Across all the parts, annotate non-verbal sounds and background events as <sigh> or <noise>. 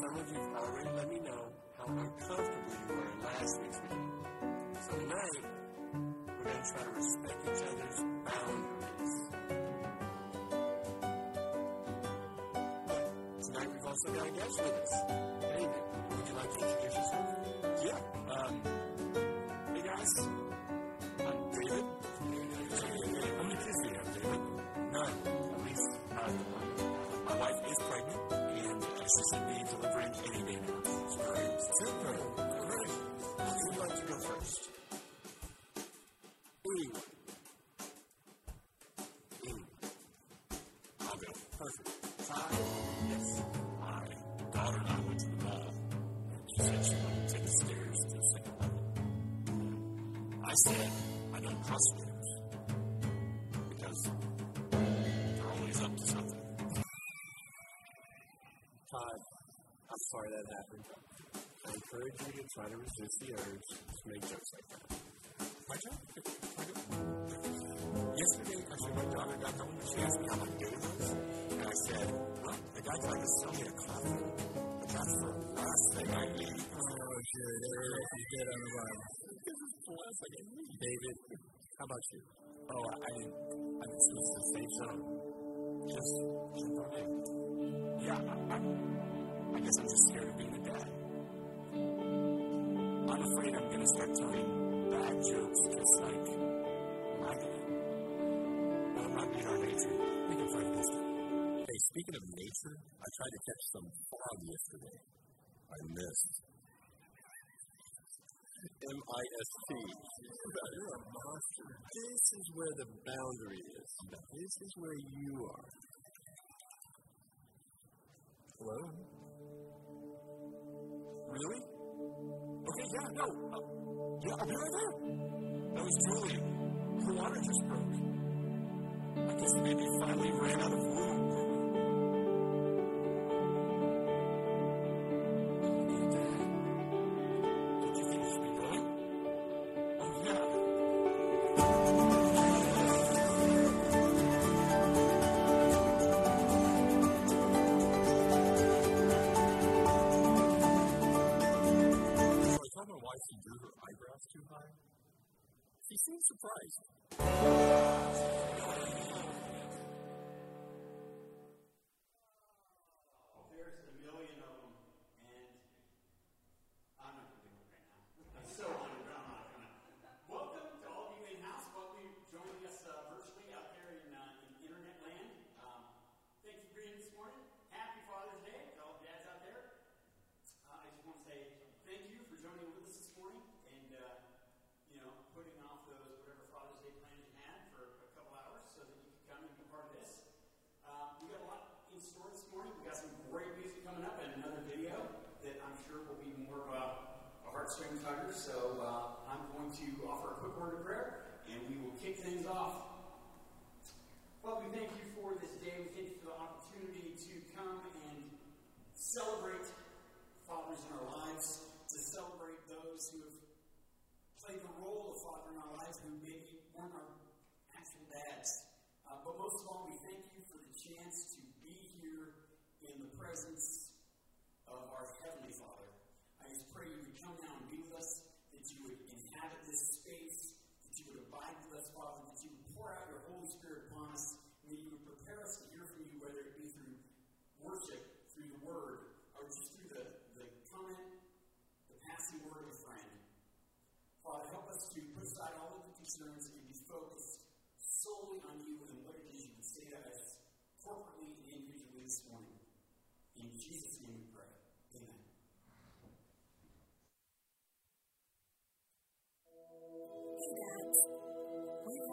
some of you have already let me know how uncomfortable you were in last week's meeting. So tonight, we're going to try to respect each other's boundaries. But tonight we've also got a guest with us. David, would you like to introduce yourself? Perfect. Todd? Yes. My daughter and I went to the mall. She said she wanted to take the stairs to the second level. I said I don't cross stairs because they're always up to something. Todd, I'm sorry that happened. I encourage you to try to resist the urge to make jokes like that. My job? My job? Yesterday, actually, my daughter got home and she asked me how my day was. And I said, well, the guy tried to sell me a coffee, but that's the last thing I need. Oh, good. You did on the run. the last thing I need. David, how about you? Oh, I, I didn't, I didn't choose the zone. Just, just me. Yeah, I, I, I guess I'm just scared of being a dad. I'm afraid I'm going to start telling bad jokes just like my our nature. We can against it. Hey, speaking of nature, I tried to catch some fog yesterday. I missed. M-I-S-T. You're a monster. This is where the boundary is. This is where you are. Hello? Really? Okay, yeah, no. Uh, yeah, I'll be right there. That was Julie. Her water just broke. I guess baby finally ran out of room.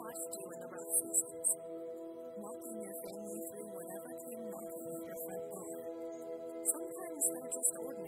watched you in the road seasons, walking your family through whatever came knocking at your front door. Sometimes they're just ordinary.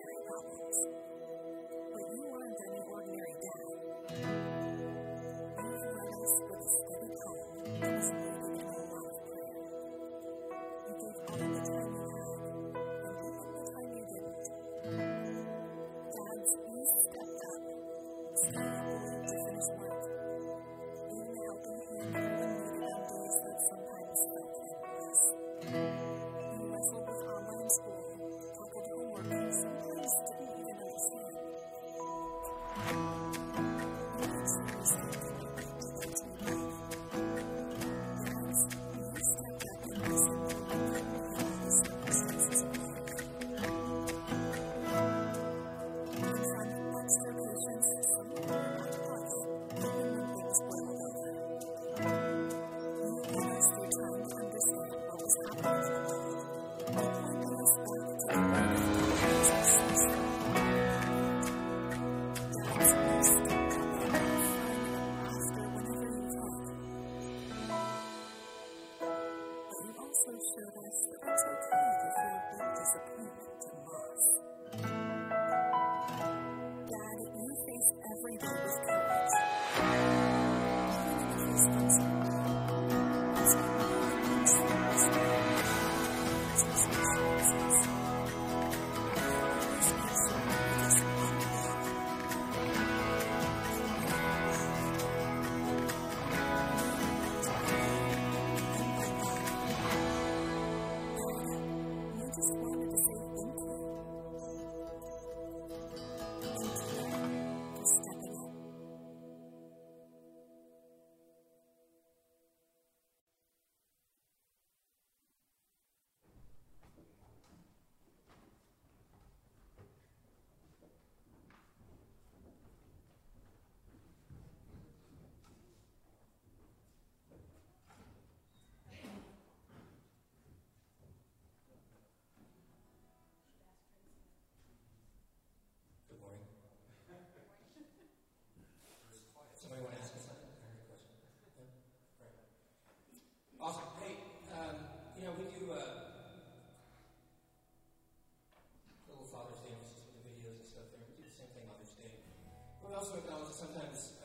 also acknowledge that sometimes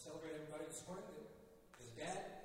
celebrate everybody this morning that is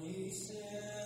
when he said.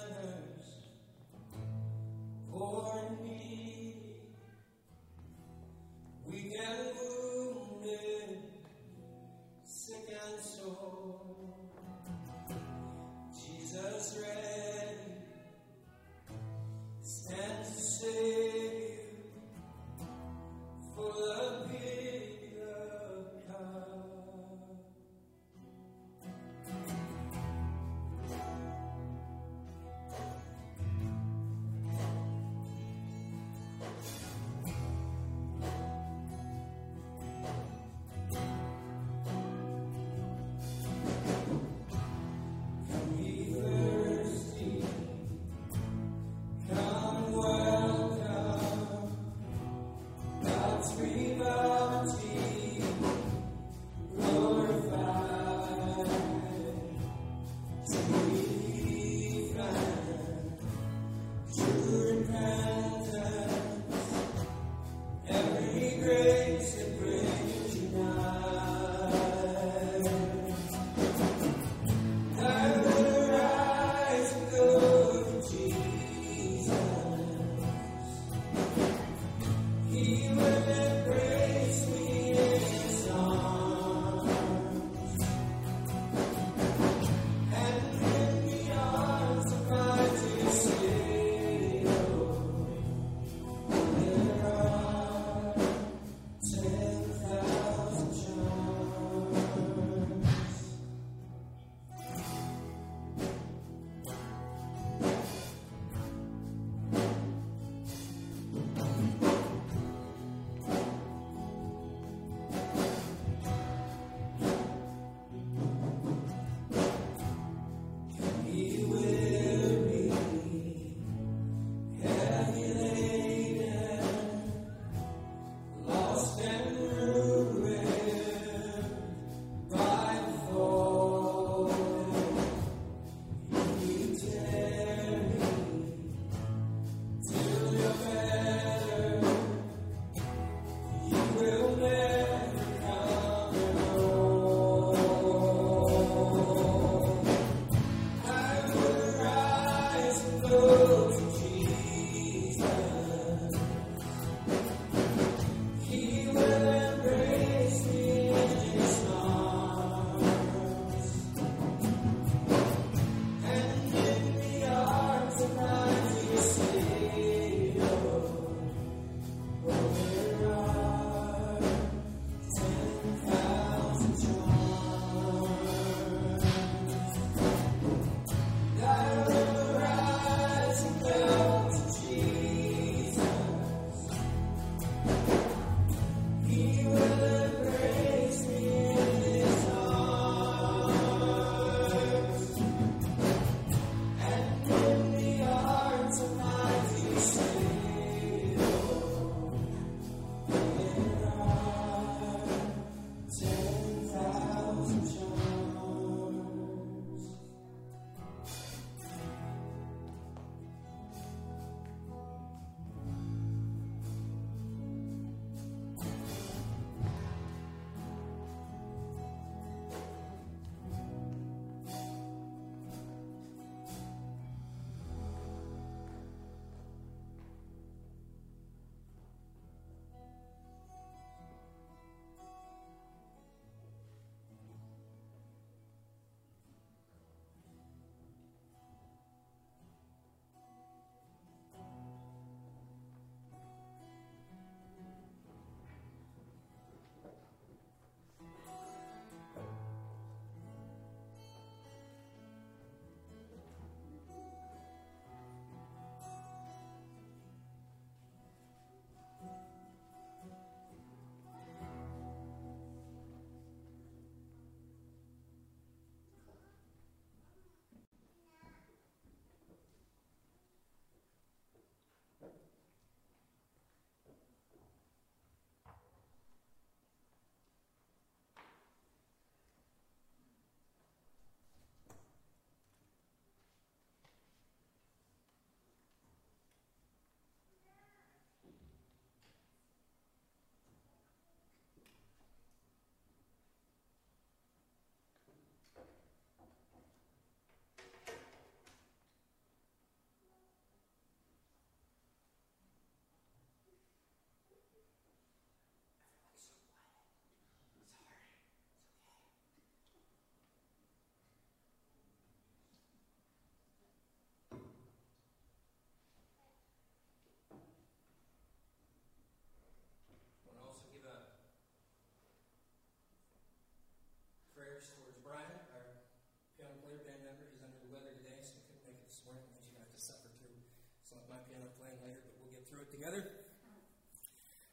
Through it together.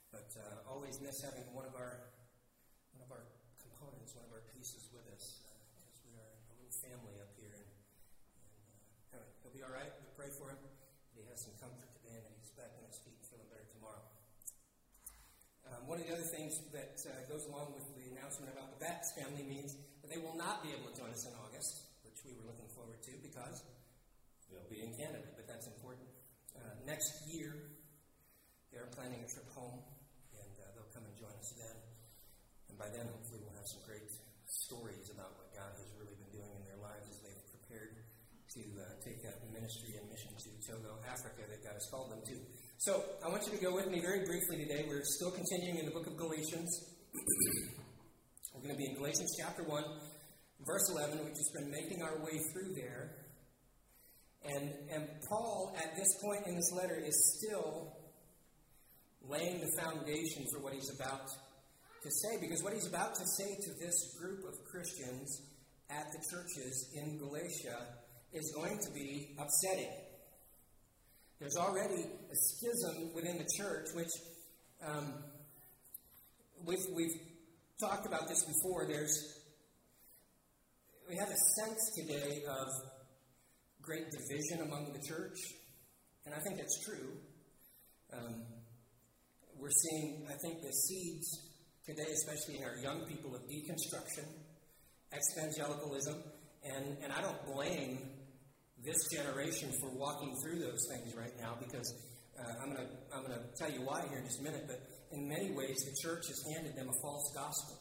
But uh, always miss having one of our one of our components, one of our pieces with us, because we are a little family up here. And, and uh, anyway, he'll be all right. We pray for him. He has some comfort today, and he's back on his feet, feeling better tomorrow. Um, one of the other things that uh, goes along with the announcement about the Batts family means that they will not be able to join us in August, which we were looking forward to because they'll be in Canada, but that's important. Uh, next year, planning a trip home, and uh, they'll come and join us then. And by then, hopefully, we'll have some great stories about what God has really been doing in their lives as they've prepared to uh, take that ministry and mission to Togo, Africa, that God has called them to. So, I want you to go with me very briefly today. We're still continuing in the book of Galatians. We're going to be in Galatians chapter 1, verse 11. We've just been making our way through there. And, and Paul, at this point in this letter, is still laying the foundation for what he's about to say, because what he's about to say to this group of Christians at the churches in Galatia is going to be upsetting. There's already a schism within the church, which um, we've, we've talked about this before. There's we have a sense today of great division among the church, and I think that's true. Um, we're seeing, I think, the seeds today, especially in our young people, of deconstruction, evangelicalism, and, and I don't blame this generation for walking through those things right now because uh, I'm going to I'm to tell you why here in just a minute. But in many ways, the church has handed them a false gospel.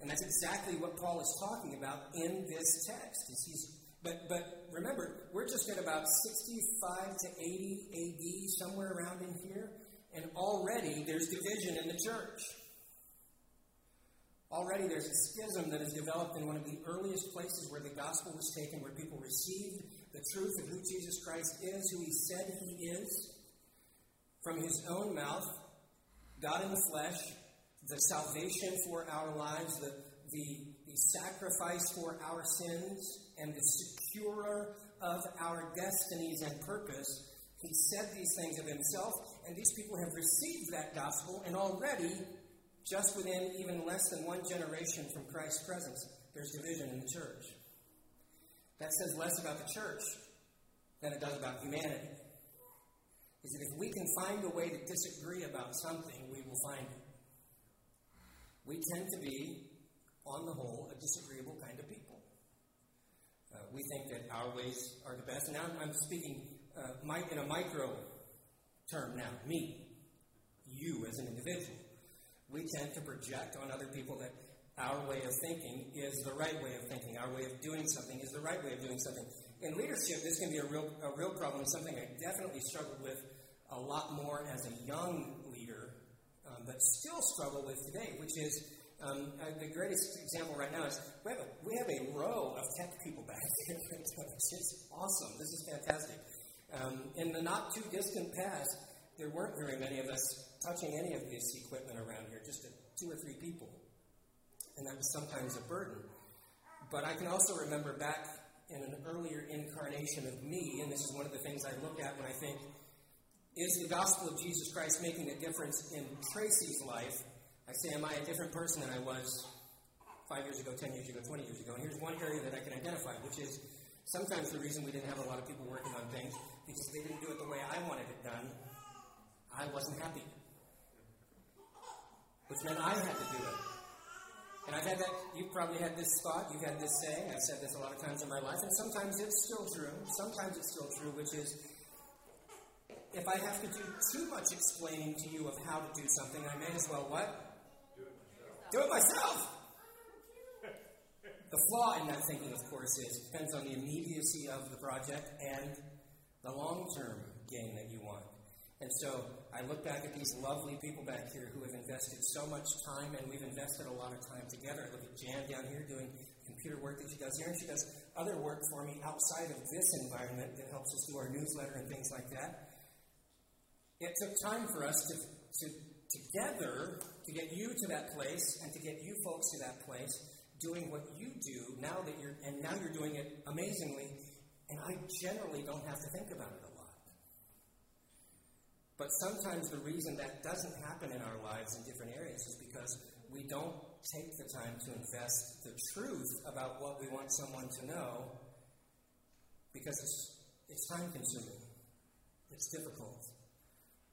And that's exactly what Paul is talking about in this text. Is He's, but, but remember, we're just at about 65 to 80 AD, somewhere around in here, and already there's division in the church. Already there's a schism that has developed in one of the earliest places where the gospel was taken, where people received the truth of who Jesus Christ is, who he said he is, from his own mouth, God in the flesh, the salvation for our lives, the, the, the sacrifice for our sins, and the securer of our destinies and purpose. He said these things of himself, and these people have received that gospel, and already, just within even less than one generation from Christ's presence, there's division in the church. That says less about the church than it does about humanity. Is that if we can find a way to disagree about something, we will find it we tend to be, on the whole, a disagreeable kind of we think that our ways are the best. Now I'm, speaking uh, in a micro term now. Me, you as an individual. We tend to project on other people that our way of thinking is the right way of thinking. Our way of doing something is the right way of doing something. In leadership, this can be a real, a real problem, something I definitely struggled with a lot more as a young um, but still struggle with today, which is um, uh, the greatest example right now is we have a, we have a row of tech people back <laughs> here. it's awesome. This is fantastic. Um, in the not too distant past, there weren't very many of us touching any of this equipment around here, just a, two or three people. And that was sometimes a burden. But I can also remember back in an earlier incarnation of me, and this is one of the things I look at when I think, is the gospel of Jesus Christ making a difference in Tracy's life? I say, am I a different person than I was five years ago, ten years ago, twenty years ago? And here's one area that I can identify, which is sometimes the reason we didn't have a lot of people working on things because they didn't do it the way I wanted it done. I wasn't happy, which meant I had to do it. And I've had that, you've probably had this thought, you've had this saying, I've said this a lot of times in my life, and sometimes it's still true. Sometimes it's still true, which is if I have to do too much explaining to you of how to do something, I may as well what? Do it myself. The flaw in that thinking, of course, is it depends on the immediacy of the project and the long term gain that you want. And so I look back at these lovely people back here who have invested so much time, and we've invested a lot of time together. I look at Jan down here doing computer work that she does here, and she does other work for me outside of this environment that helps us do our newsletter and things like that. It took time for us to, to together to get you to that place and to get you folks to that place doing what you do now that you're and now you're doing it amazingly And I generally don't have to think about it a lot. But sometimes the reason that doesn't happen in our lives in different areas is because we don't take the time to invest the truth about what we want someone to know because it's, it's time consuming, it's difficult,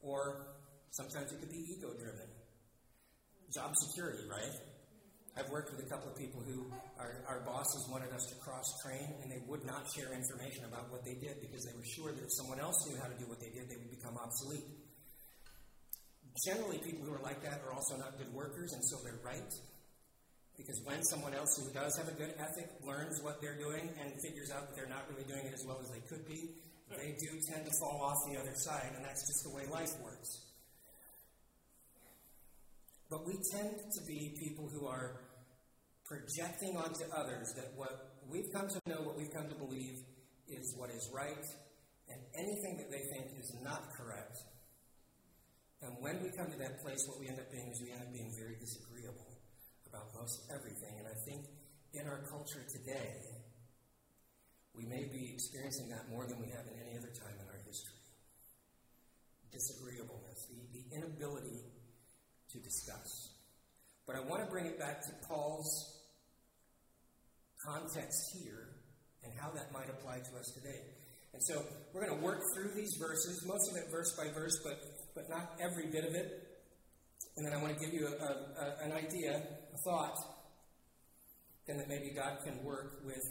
or sometimes it could be ego driven. Job security, right? I've worked with a couple of people who our, our bosses wanted us to cross train, and they would not share information about what they did because they were sure that if someone else knew how to do what they did, they would become obsolete. Generally, people who are like that are also not good workers, and so they're right. Because when someone else who does have a good ethic learns what they're doing and figures out that they're not really doing it as well as they could be, they do tend to fall off the other side, and that's just the way life works. But we tend to be people who are projecting onto others that what we've come to know, what we've come to believe, is what is right, and anything that they think is not correct. And when we come to that place, what we end up being is we end up being very disagreeable about most everything. And I think in our culture today, we may be experiencing that more than we have in any other time in our history. Disagreeableness, the, the inability to discuss. But I want to bring it back to Paul's context here and how that might apply to us today. And so we're going to work through these verses, most of it verse by verse, but, but not every bit of it. And then I want to give you a, a, an idea, a thought, then that maybe God can work with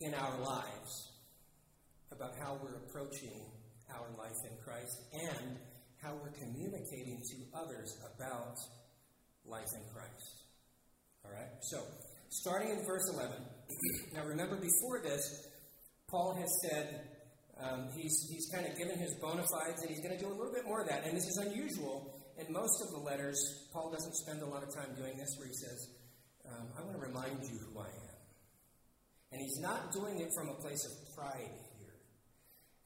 in our lives about how we're approaching our life in Christ and how we're communicating to others about life in Christ. All right? So, starting in verse 11. <clears throat> now, remember, before this, Paul has said um, he's, he's kind of given his bona fides, and he's going to do a little bit more of that. And this is unusual. In most of the letters, Paul doesn't spend a lot of time doing this, where he says, um, I want to remind you who I am. And he's not doing it from a place of pride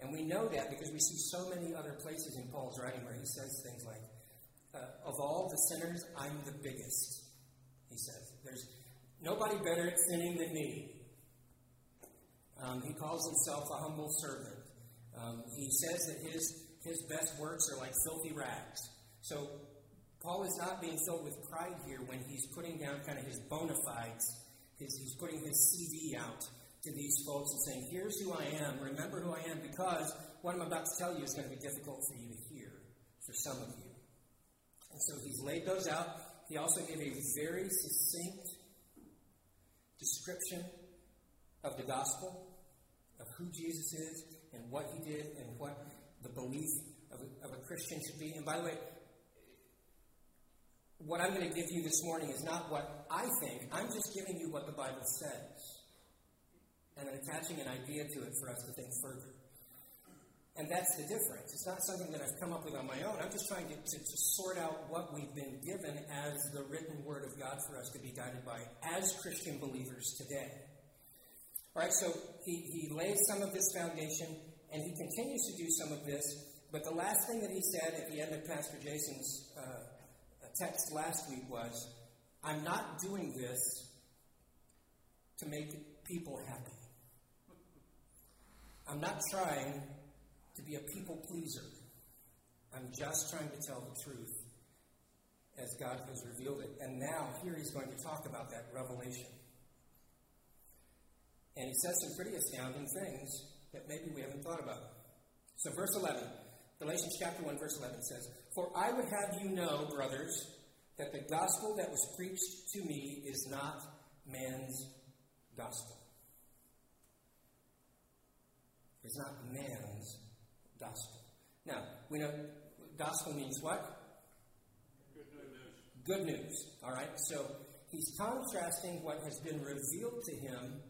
and we know that because we see so many other places in Paul's writing where he says things like, uh, Of all the sinners, I'm the biggest. He says, There's nobody better at sinning than me. Um, he calls himself a humble servant. Um, he says that his, his best works are like filthy rags. So Paul is not being filled with pride here when he's putting down kind of his bona fides. His, he's putting his CV out to these folks and saying, Here's who I am. Remember who I am because what I'm about to tell you is going to be difficult for you to hear for some of you. And so he's laid those out. He also gave a very succinct description of the gospel, of who Jesus is, and what he did, and what the belief of a, of a Christian should be. And by the way, what I'm going to give you this morning is not what I think, I'm just giving you what the Bible says and attaching an idea to it for us to think further. And that's the difference. It's not something that I've come up with on my own. I'm just trying to, to, to, sort out what we've been given as the written word of God for us to be guided by as Christian believers today. All right, so he, he lays some of this foundation, and he continues to do some of this. But the last thing that he said at the end of Pastor Jason's uh, text last week was I'm not doing this to make people happy. I'm not trying to be a people pleaser. I'm just trying to tell the truth as God has revealed it. And now, here he's going to talk about that revelation. And he says some pretty astounding things that maybe we haven't thought about. So, verse 11, Galatians chapter 1, verse 11 says, For I would have you know, brothers, that the gospel that was preached to me is not man's gospel. Is not man's gospel. Now, we know gospel means what? Good news. Good news. All right? So he's contrasting what has been revealed to him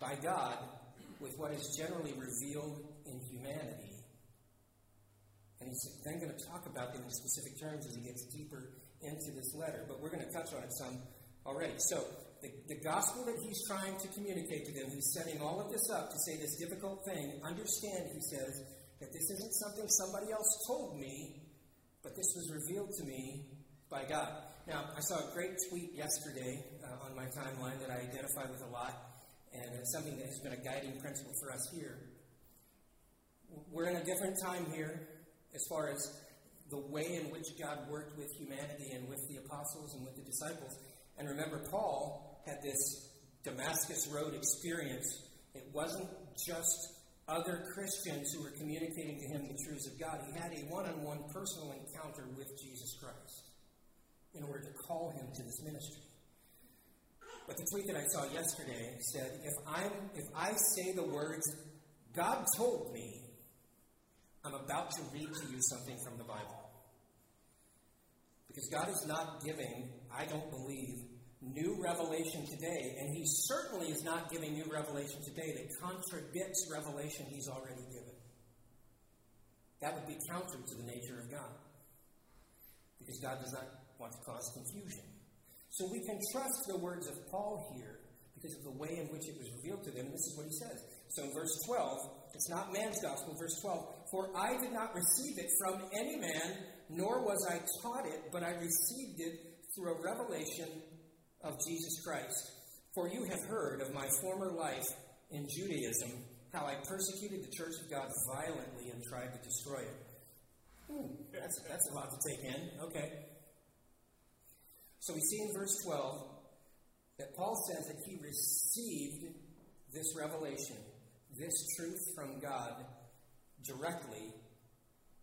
by God with what is generally revealed in humanity. And he's then going to talk about them in specific terms as he gets deeper into this letter. But we're going to touch on it some already. So, the, the gospel that he's trying to communicate to them, he's setting all of this up to say this difficult thing. Understand, he says, that this isn't something somebody else told me, but this was revealed to me by God. Now, I saw a great tweet yesterday uh, on my timeline that I identify with a lot, and it's something that has been a guiding principle for us here. We're in a different time here as far as the way in which God worked with humanity and with the apostles and with the disciples. And remember, Paul had this Damascus Road experience. It wasn't just other Christians who were communicating to him the truths of God. He had a one on one personal encounter with Jesus Christ in order to call him to this ministry. But the tweet that I saw yesterday said, if, I'm, if I say the words, God told me, I'm about to read to you something from the Bible. Because God is not giving, I don't believe, new revelation today, and He certainly is not giving new revelation today that contradicts revelation He's already given. That would be counter to the nature of God. Because God does not want to cause confusion. So we can trust the words of Paul here because of the way in which it was revealed to them. This is what he says. So in verse 12, it's not man's gospel, verse 12. For I did not receive it from any man, nor was I taught it, but I received it through a revelation of Jesus Christ. For you have heard of my former life in Judaism, how I persecuted the church of God violently and tried to destroy it. That's, that's a lot to take in. Okay. So we see in verse 12 that Paul says that he received this revelation, this truth from God directly,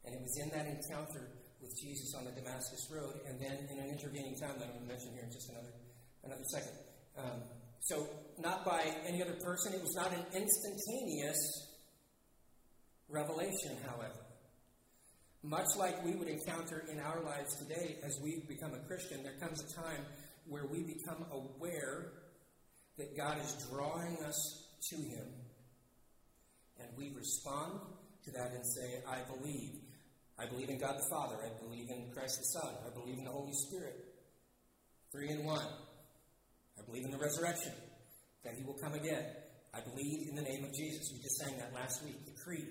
and it was in that encounter with Jesus on the Damascus Road, and then in an intervening time that I'm going to mention here in just another, another second. Um, so, not by any other person, it was not an instantaneous revelation, however. Much like we would encounter in our lives today as we become a Christian, there comes a time where we become aware that God is drawing us to Him. And we respond to that and say, I believe. I believe in God the Father. I believe in Christ the Son. I believe in the Holy Spirit. Three in one. I believe in the resurrection, that He will come again. I believe in the name of Jesus. We just sang that last week, the Creed.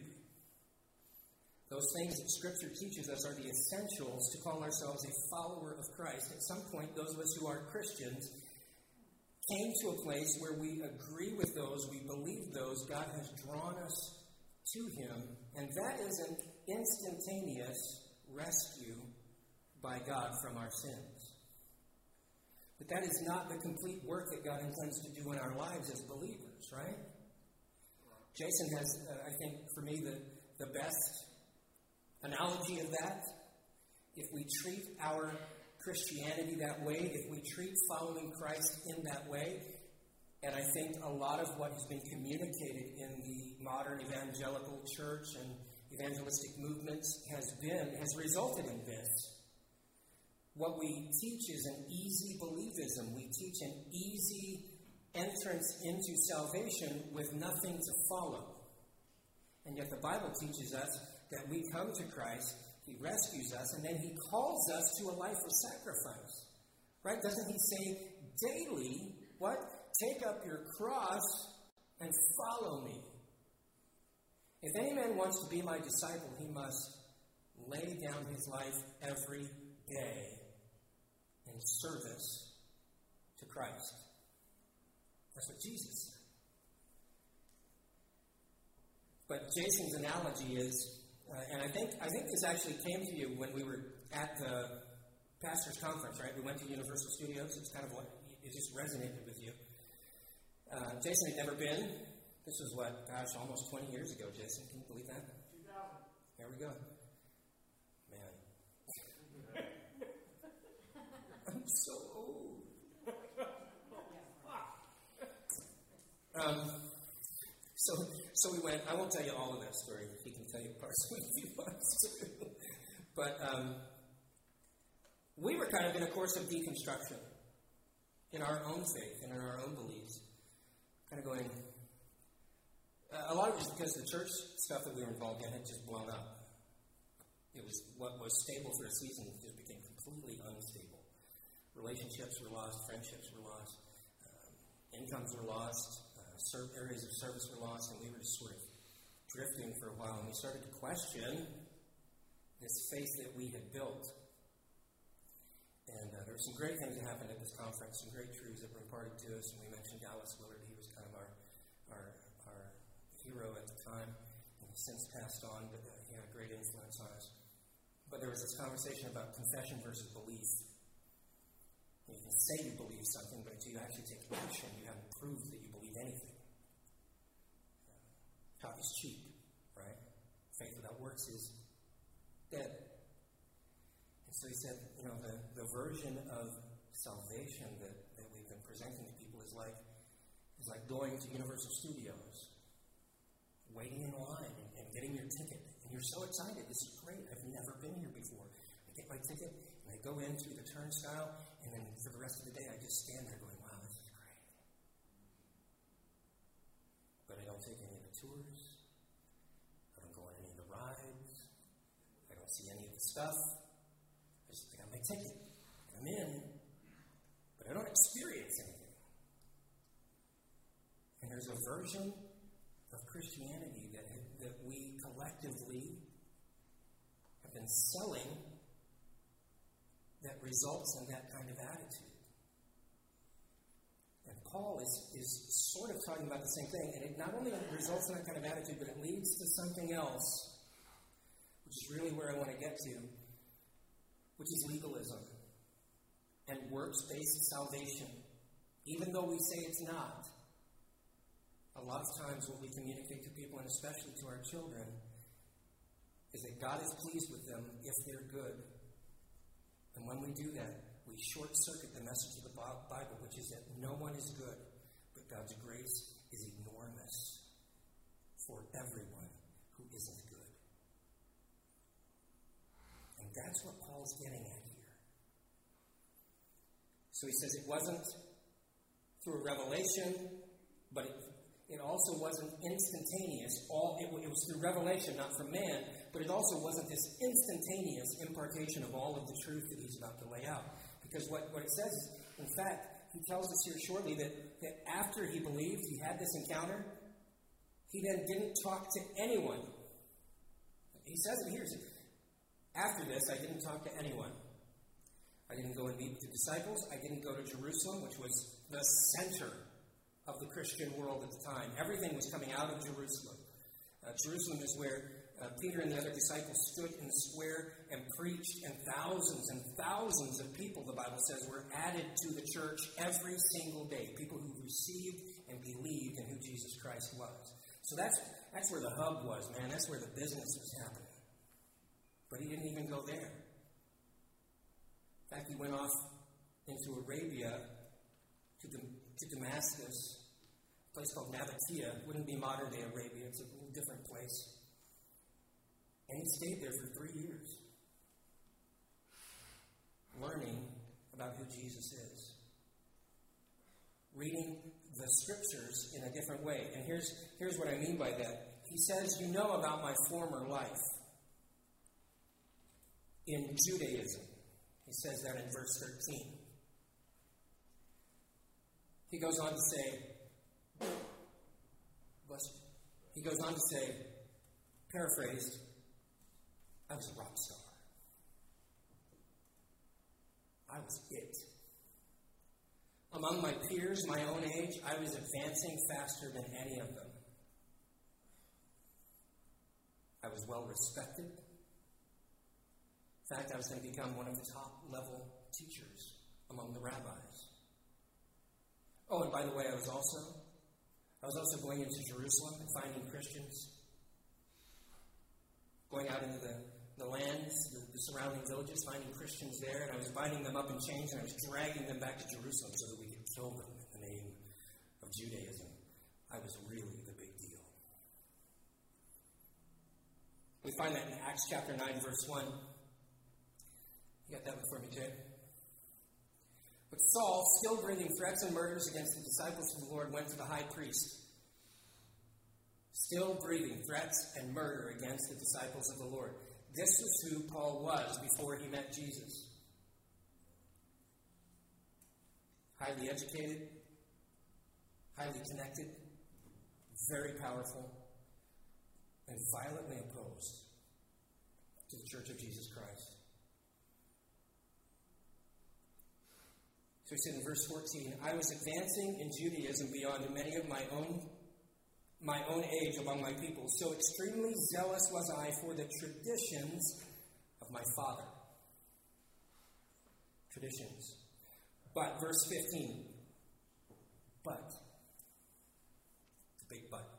Those things that Scripture teaches us are the essentials to call ourselves a follower of Christ. At some point, those of us who are Christians came to a place where we agree with those, we believe those, God has drawn us to Him, and that is an instantaneous rescue by God from our sins. But that is not the complete work that God intends to do in our lives as believers, right? Jason has, uh, I think, for me, the, the best analogy of that. If we treat our Christianity that way, if we treat following Christ in that way, and I think a lot of what has been communicated in the modern evangelical church and evangelistic movements has been, has resulted in this. What we teach is an easy believism. We teach an easy entrance into salvation with nothing to follow. And yet the Bible teaches us that we come to Christ, He rescues us, and then He calls us to a life of sacrifice. Right? Doesn't He say daily, what? Take up your cross and follow me. If any man wants to be my disciple, he must lay down his life every day service to Christ. That's what Jesus said. But Jason's analogy is, uh, and I think I think this actually came to you when we were at the pastors' conference, right? We went to Universal Studios. It's kind of what it just resonated with you. Uh, Jason had never been. This was what, gosh, almost 20 years ago, Jason. Can you believe that? 2000. There we go. Man. I'm so old. Um, so, so we went. I won't tell you all of that story. He can tell you parts of it if he wants to. But um, we were kind of in a course of deconstruction in our own faith and in our own beliefs. Kind of going. Uh, a lot of it was because the church stuff that we were involved in had just blown up. It was what was stable for a season just became completely unstable. Relationships were lost, friendships were lost, um, incomes were lost, ser- areas of service were lost, and we were just sort of drifting for a while. And we started to question this faith that we had built. And uh, there were some great things that happened at this conference, some great truths that were imparted to us. And we mentioned Dallas Willard. He was kind of our our, our hero at the time, and he's since passed on, but uh, he had a great influence on us. But there was this conversation about confession versus belief. You can say you believe something, but until you actually take action, you haven't proved that you believe anything. Talk is cheap, right? Faith without works is dead. And so he said, you know, the, the version of salvation that, that we've been presenting to people is like is like going to Universal Studios, waiting in line and, and getting your ticket. And you're so excited. This is great. I've never been here before. I get my ticket and I go in through the turnstile, and then for the rest of the day I just stand there going, wow, this is great. But I don't take any of the tours. I don't go on any of the rides. I don't see any of the stuff. I just got my ticket. I'm in, but I don't experience anything. And there's a version of Christianity that, that we collectively have been selling that results in that kind of attitude. And Paul is, is sort of talking about the same thing, and it not only results in that kind of attitude, but it leads to something else, which is really where I want to get to, which is legalism and works based salvation. Even though we say it's not, a lot of times what we communicate to people, and especially to our children, is that God is pleased with them if they're good. And when we do that, we short circuit the message of the Bible, which is that no one is good, but God's grace is enormous for everyone who isn't good. And that's what Paul's getting at here. So he says it wasn't through revelation, but it, it also wasn't instantaneous. All it, it, was through revelation, not from man, but it also wasn't this instantaneous impartation of all of the truth that he's about to lay out. Because what, what it says is, in fact, he tells us here shortly that, that after he believed, he had this encounter, he then didn't talk to anyone. He says it here. After this, I didn't talk to anyone. I didn't go and meet the disciples. I didn't go to Jerusalem, which was the center of the Christian world at the time. Everything was coming out of Jerusalem. Uh, Jerusalem is where uh, Peter and the other disciples stood in the square and preached, and thousands and thousands of people, the Bible says, were added to the church every single day. People who received and believed in who Jesus Christ was. So that's, that's where the hub was, man. That's where the business was happening. But he didn't even go there. In fact, he went off into Arabia to, to Damascus, a place called Nabatea. It wouldn't be modern day Arabia, it's a little different place. And he stayed there for three years, learning about who Jesus is, reading the scriptures in a different way. And here's, here's what I mean by that. He says, You know about my former life in Judaism. He says that in verse 13. He goes on to say, he goes on to say, paraphrased, I was a rock star. I was it. Among my peers, my own age, I was advancing faster than any of them. I was well respected. In fact, I was going to become one of the top level teachers among the rabbis. Oh, and by the way, I was also I was also going into Jerusalem and finding Christians, going out into the, the lands, the, the surrounding villages, finding Christians there, and I was binding them up in chains and I was dragging them back to Jerusalem so that we could kill them in the name of Judaism. I was really the big deal. We find that in Acts chapter 9, verse 1. Got that one for me, Jay? But Saul, still breathing threats and murders against the disciples of the Lord, went to the high priest. Still breathing threats and murder against the disciples of the Lord. This is who Paul was before he met Jesus. Highly educated, highly connected, very powerful, and violently opposed to the Church of Jesus Christ. So he said in verse 14, I was advancing in Judaism beyond many of my own my own age among my people. So extremely zealous was I for the traditions of my father. Traditions. But, verse 15. But. It's a big but.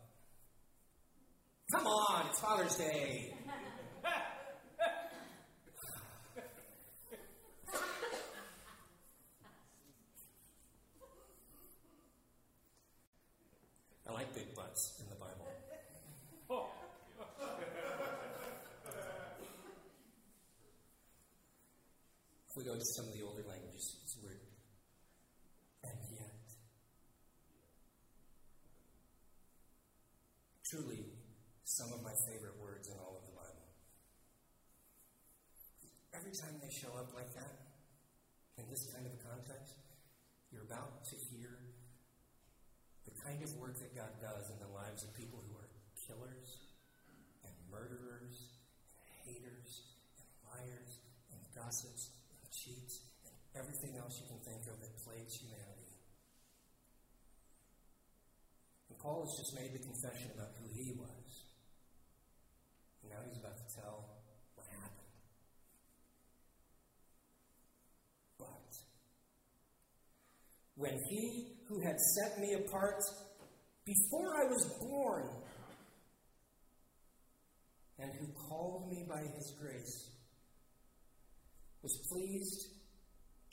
Come on, it's Father's Day. I like big butts in the Bible. If we go to some of the older languages, it's weird. And yet, truly, some of my favorite words in all of the Bible. Every time they show up like that, in this kind of a context, you're about to hear kind of work that God does in the lives of people who are killers and murderers and haters and liars and gossips and cheats and everything else you can think of that plagues humanity. And Paul has just made the confession about who he was. And now he's about to tell what happened. But when he who had set me apart before I was born and who called me by his grace was pleased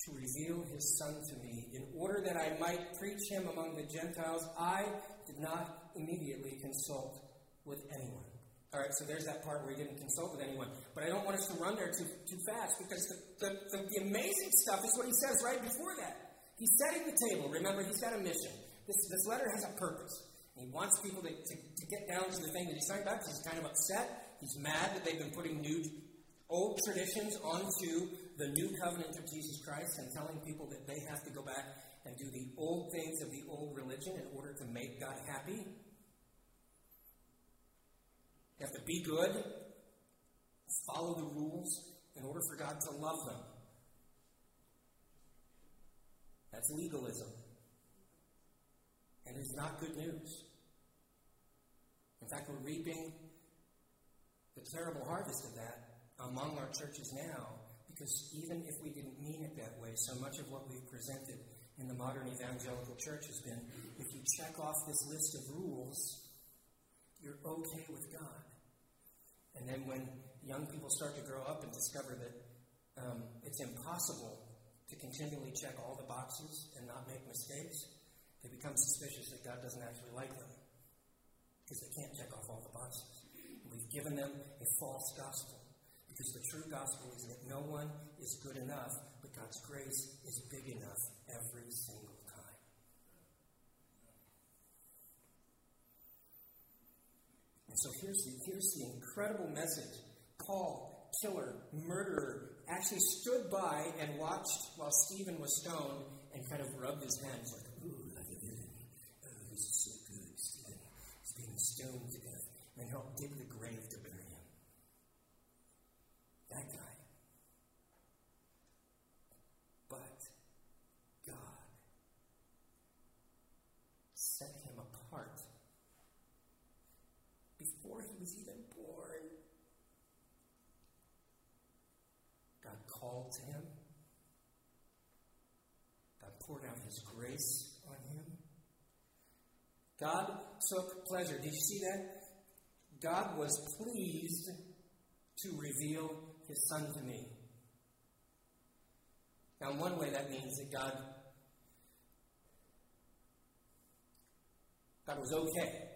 to reveal his Son to me in order that I might preach him among the Gentiles, I did not immediately consult with anyone. All right, so there's that part where he didn't consult with anyone. But I don't want us to run there too, too fast because the, the, the, the amazing stuff is what he says right before that. He's setting the table. Remember, he's got a mission. This, this letter has a purpose. He wants people to, to, to get down to the thing that he's talking about because he's kind of upset. He's mad that they've been putting new, old traditions onto the new covenant of Jesus Christ and telling people that they have to go back and do the old things of the old religion in order to make God happy. You have to be good, follow the rules in order for God to love them. That's legalism. And it's not good news. In fact, we're reaping the terrible harvest of that among our churches now because even if we didn't mean it that way, so much of what we've presented in the modern evangelical church has been if you check off this list of rules, you're okay with God. And then when young people start to grow up and discover that um, it's impossible to continually check all the boxes and not make mistakes, they become suspicious that God doesn't actually like them because they can't check off all the boxes. We've given them a false gospel because the true gospel is that no one is good enough, but God's grace is big enough every single time. And so here's the, here's the incredible message. Paul, killer, murderer, actually stood by and watched while Stephen was stoned and kind of rubbed his hands like, ooh, look at him. Oh, this is so good, Stephen. He's being stoned to death. And helped dig the grave to bury him. That guy. But God set him apart before he was even born. God called to him. God poured out his grace on him. God took pleasure. Did you see that? God was pleased to reveal his son to me. Now, in one way, that means that God, God was okay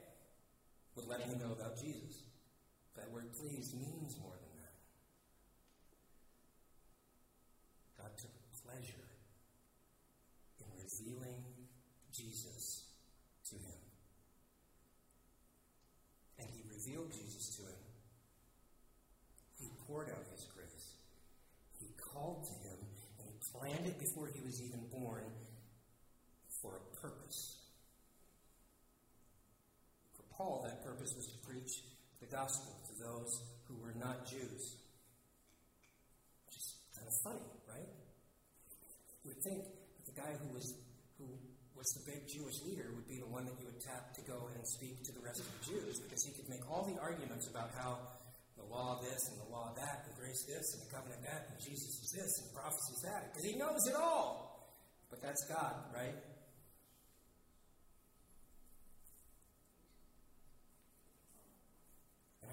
with letting him know about Jesus. That word pleased means more than that. God took pleasure in revealing Jesus to him. And he revealed Jesus to him. He poured out his grace. He called to him and he planned it before he was even born for a purpose. For Paul, that purpose was to preach the gospel to those who were not Jews. Which is kind of funny, right? You would think that the guy who was who was the big Jewish leader would be the one that you would tap to go and speak to the rest of the Jews because he could make all the arguments about how the law this and the law that and grace this and the covenant that and Jesus is this and prophecy is that because he knows it all. But that's God, right?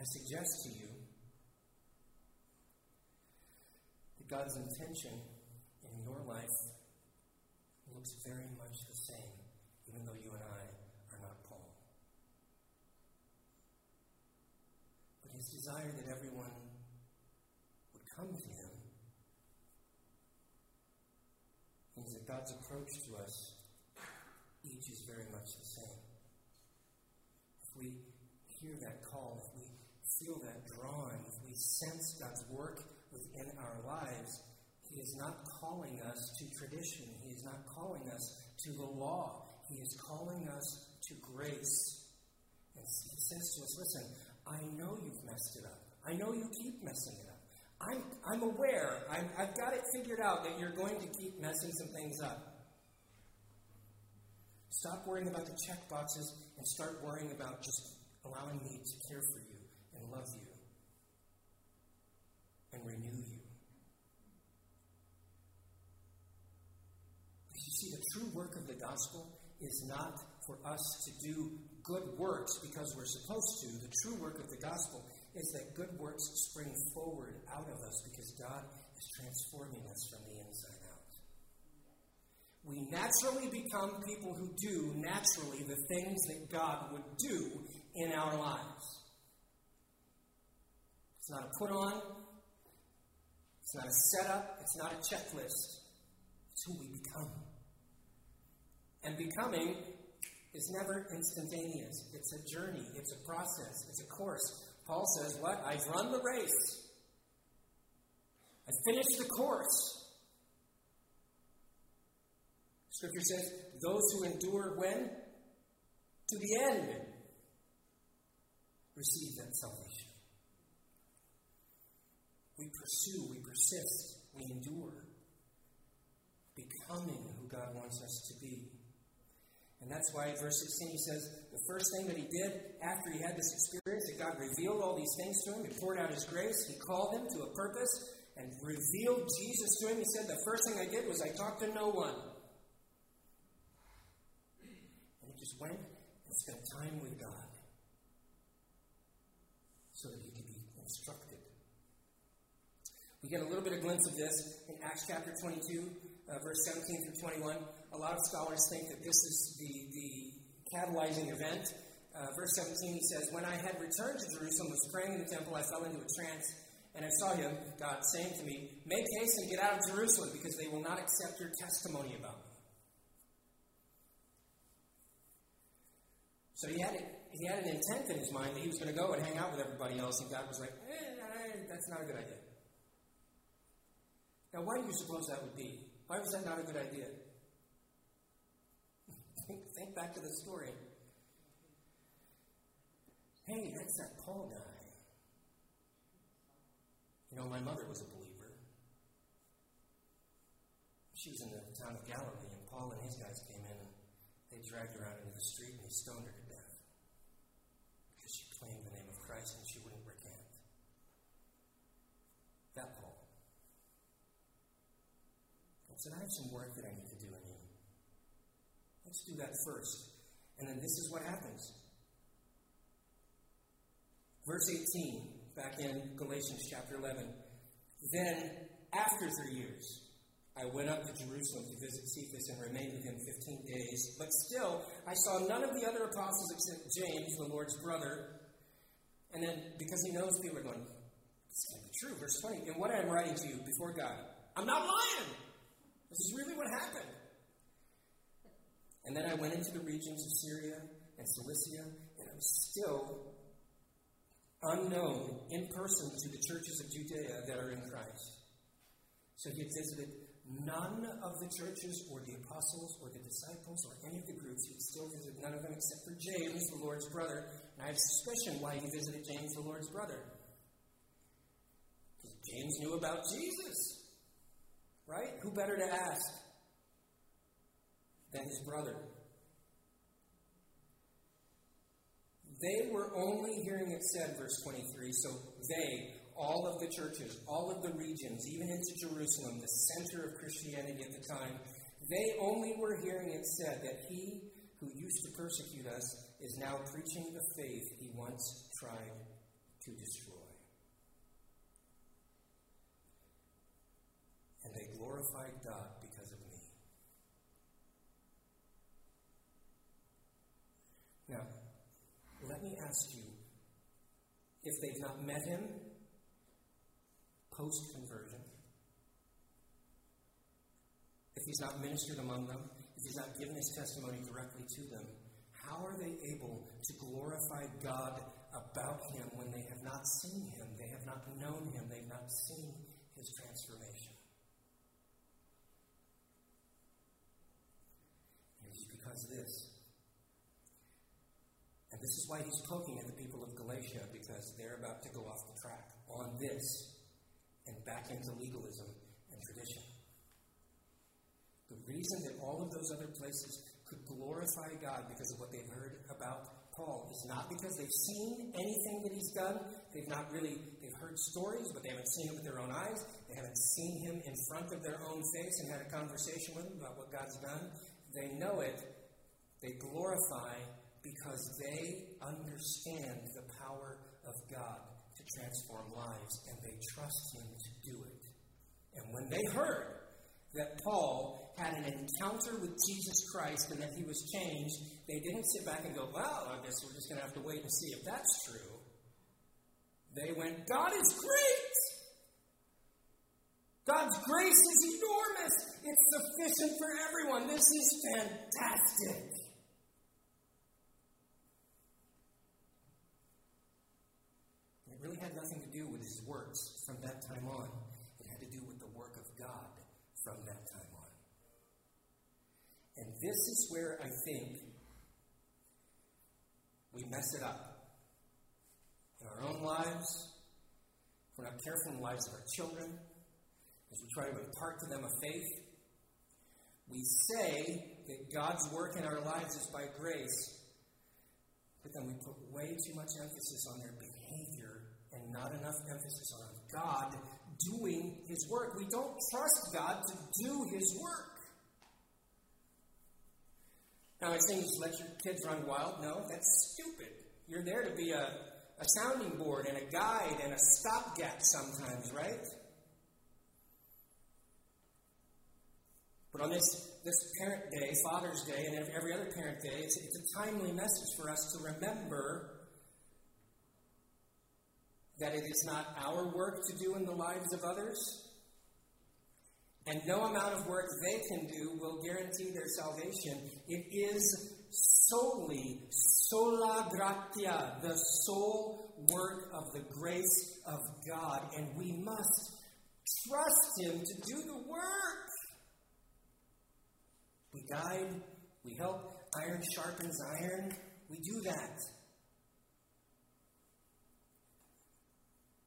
I suggest to you that God's intention in your life looks very much the same, even though you and I are not Paul. But his desire that everyone would come to him means that God's approach to us each is very much the same. If we hear that call, if we feel that drawing, if we sense God's work within our lives, He is not calling us to tradition. He is not calling us to the law. He is calling us to grace. And He says to us, listen, I know you've messed it up. I know you keep messing it up. I'm, I'm aware. I'm, I've got it figured out that you're going to keep messing some things up. Stop worrying about the check boxes and start worrying about just allowing me to care for you love you and renew you. Because you see, the true work of the gospel is not for us to do good works because we're supposed to. The true work of the gospel is that good works spring forward out of us because God is transforming us from the inside out. We naturally become people who do naturally the things that God would do in our lives. It's not a put on, it's not a setup, it's not a checklist. It's who we become. And becoming is never instantaneous. It's a journey, it's a process, it's a course. Paul says, What? I've run the race. I finished the course. Scripture says, Those who endure when? To the end receive that salvation. We pursue, we persist, we endure, becoming who God wants us to be. And that's why verse 16 he says, the first thing that he did after he had this experience, that God revealed all these things to him, he poured out his grace, he called him to a purpose, and revealed Jesus to him. He said, The first thing I did was I talked to no one. And he just went and spent time with God so that he could be instructed. We get a little bit of glimpse of this in Acts chapter 22, uh, verse 17 through 21. A lot of scholars think that this is the, the catalyzing event. Uh, verse 17, he says, When I had returned to Jerusalem, was praying in the temple, I fell into a trance, and I saw him, God, saying to me, Make haste and get out of Jerusalem, because they will not accept your testimony about me. So he had, it, he had an intent in his mind that he was going to go and hang out with everybody else, and God was like, eh, That's not a good idea. Now, why do you suppose that would be? Why was that not a good idea? <laughs> think, think back to the story. Hey, that's that Paul guy. You know, my mother was a believer. She was in the town of Galilee, and Paul and his guys came in and they dragged her out into the street and they stoned her to death because she claimed the name of Christ and she wouldn't recant. That Paul. I said, I have some work that I need to do in you. Let's do that first. And then this is what happens. Verse 18, back in Galatians chapter 11. Then, after three years, I went up to Jerusalem to visit Cephas and remained with him 15 days. But still, I saw none of the other apostles except James, the Lord's brother. And then, because he knows people are going, this can't be true. Verse 20, in what I am writing to you before God, I'm not lying. This is really what happened. And then I went into the regions of Syria and Cilicia, and I was still unknown in person to the churches of Judea that are in Christ. So he had visited none of the churches or the apostles or the disciples or any of the groups. He still visited none of them except for James, the Lord's brother. And I have suspicion why he visited James, the Lord's brother. Because James knew about Jesus. Right? Who better to ask? than his brother. They were only hearing it said, verse 23, so they, all of the churches, all of the regions, even into Jerusalem, the center of Christianity at the time, they only were hearing it said that he who used to persecute us is now preaching the faith he once tried to destroy. And they glorified God because of me. Now, let me ask you if they've not met him post conversion, if he's not ministered among them, if he's not given his testimony directly to them, how are they able to glorify God about him when they have not seen him, they have not known him, they've not seen his transformation? It is because of this. And this is why he's poking at the people of Galatia, because they're about to go off the track on this and back into legalism and tradition. The reason that all of those other places could glorify God because of what they've heard about Paul is not because they've seen anything that he's done. They've not really, they've heard stories, but they haven't seen him with their own eyes. They haven't seen him in front of their own face and had a conversation with him about what God's done. They know it. They glorify because they understand the power of God to transform lives and they trust him to do it. And when they heard that Paul had an encounter with Jesus Christ and that he was changed, they didn't sit back and go, Well, I guess we're just going to have to wait and see if that's true. They went, God is great! God's grace is enormous! It's sufficient for everyone. This is fantastic. It really had nothing to do with his works from that time on. It had to do with the work of God from that time on. And this is where I think we mess it up. In our own lives, we're not careful in the lives of our children, as we try to impart to them a faith, we say that God's work in our lives is by grace, but then we put way too much emphasis on their behavior and not enough emphasis on God doing His work. We don't trust God to do His work. Now, I saying just let your kids run wild. No, that's stupid. You're there to be a, a sounding board and a guide and a stopgap sometimes, right? But on this, this Parent Day, Father's Day, and every other Parent Day, it's, it's a timely message for us to remember that it is not our work to do in the lives of others, and no amount of work they can do will guarantee their salvation. It is solely, sola gratia, the sole work of the grace of God, and we must trust Him to do the work. We guide, we help, iron sharpens iron, we do that.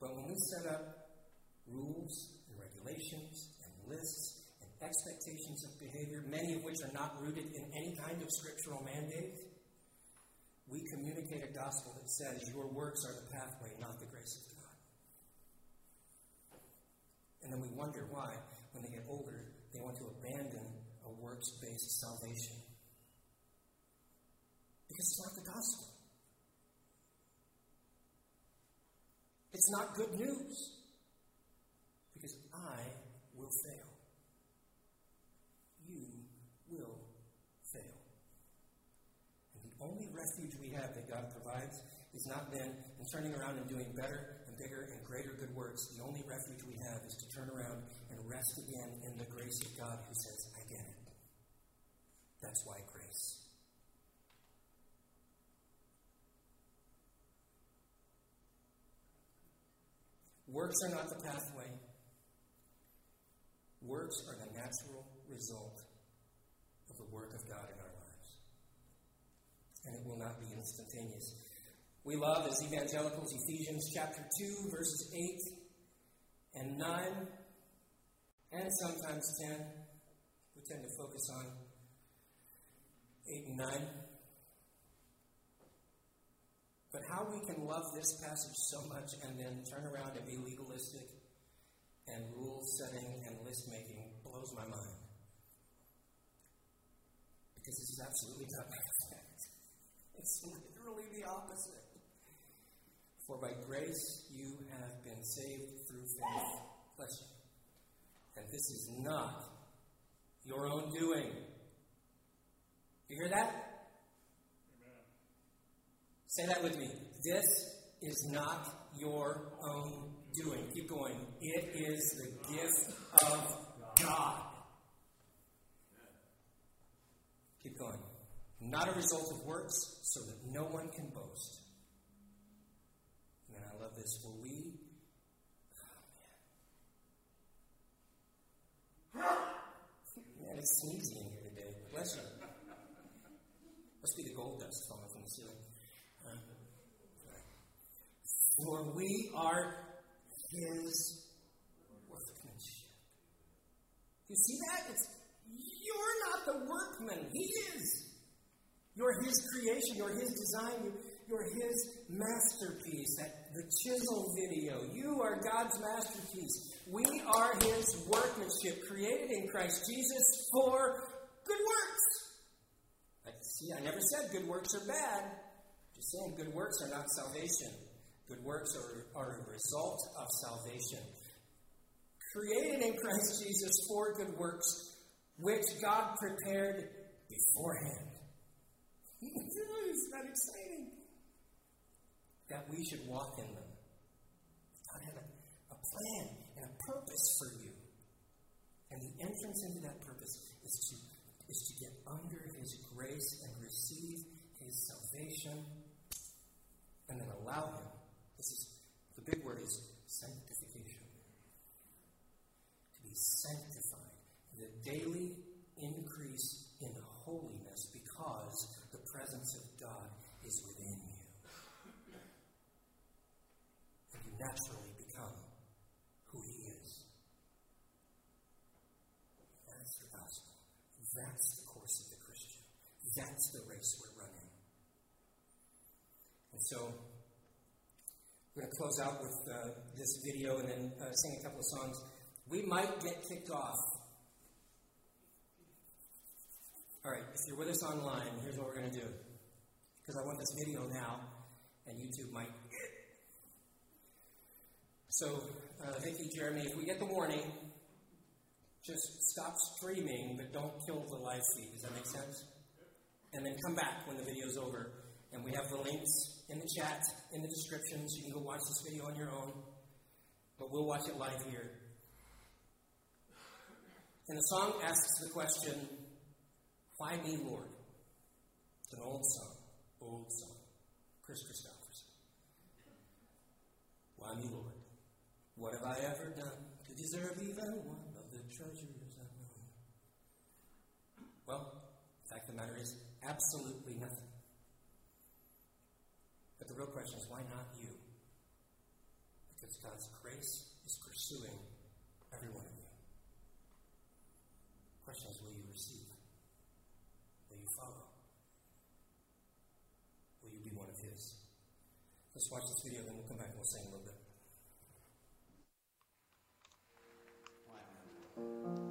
But when we set up rules and regulations and lists and expectations of behavior, many of which are not rooted in any kind of scriptural mandate, we communicate a gospel that says your works are the pathway, not the grace of God. And then we wonder why, when they get older, they want to abandon a works based salvation. Because it's not the gospel. It's not good news. Because I will fail. You will fail. And the only refuge we have that God provides is not then in turning around and doing better and bigger and greater good works. The only refuge we have is to turn around and rest again in the grace of God who says. That's why grace. Works are not the pathway. Works are the natural result of the work of God in our lives. And it will not be instantaneous. We love, as evangelicals, Ephesians chapter 2, verses 8 and 9, and sometimes 10. We tend to focus on 8 and 9. But how we can love this passage so much and then turn around and be legalistic and rule setting and list making blows my mind. Because this is absolutely not It's literally the opposite. For by grace you have been saved through faith. Bless you. And this is not your own doing. You hear that? Amen. Say that with me. This is not your own doing. Keep going. It is the gift of God. Keep going. Not a result of works, so that no one can boast. Man, I love this. For we. Oh, man. man, it's sneezy in here today. Bless you. Be the gold dust falling from the ceiling. Uh, for we are his workmanship. You see that? It's you're not the workman. He is. You're his creation. You're his design. You're his masterpiece. That the chisel video. You are God's masterpiece. We are his workmanship, created in Christ Jesus for good works. See, I never said good works are bad. Just saying good works are not salvation. Good works are, are a result of salvation. Created in Christ Jesus for good works, which God prepared beforehand. <laughs> Isn't that exciting? That we should walk in them. God had a, a plan and a purpose for you. And the entrance into that purpose is to, and then allow Him this is the big word is sanctification. To be sanctified, the daily increase in holiness because the presence of God is within you. And you naturally become who He is. That's the gospel. That's the course of the Christian. That's the race we're running. And so, we're going to close out with uh, this video and then uh, sing a couple of songs. We might get kicked off. All right, if you're with us online, here's what we're going to do. Because I want this video now, and YouTube might. So, uh, Vicki, Jeremy, if we get the warning, just stop streaming, but don't kill the live feed. Does that make sense? And then come back when the video's over and we have the links in the chat, in the descriptions. You can go watch this video on your own. But we'll watch it live here. And the song asks the question, Why me, Lord? It's an old song. Old song. Kris Kristofferson. Why me, Lord? What have I ever done to deserve even one of the treasures I've known? Well, the fact of the matter is, absolutely nothing. The real question is, why not you? Because God's grace is pursuing every one of you. The question is, will you receive? Will you follow? Will you be one of His? Let's watch this video, then we'll come back and we'll sing a little bit. Let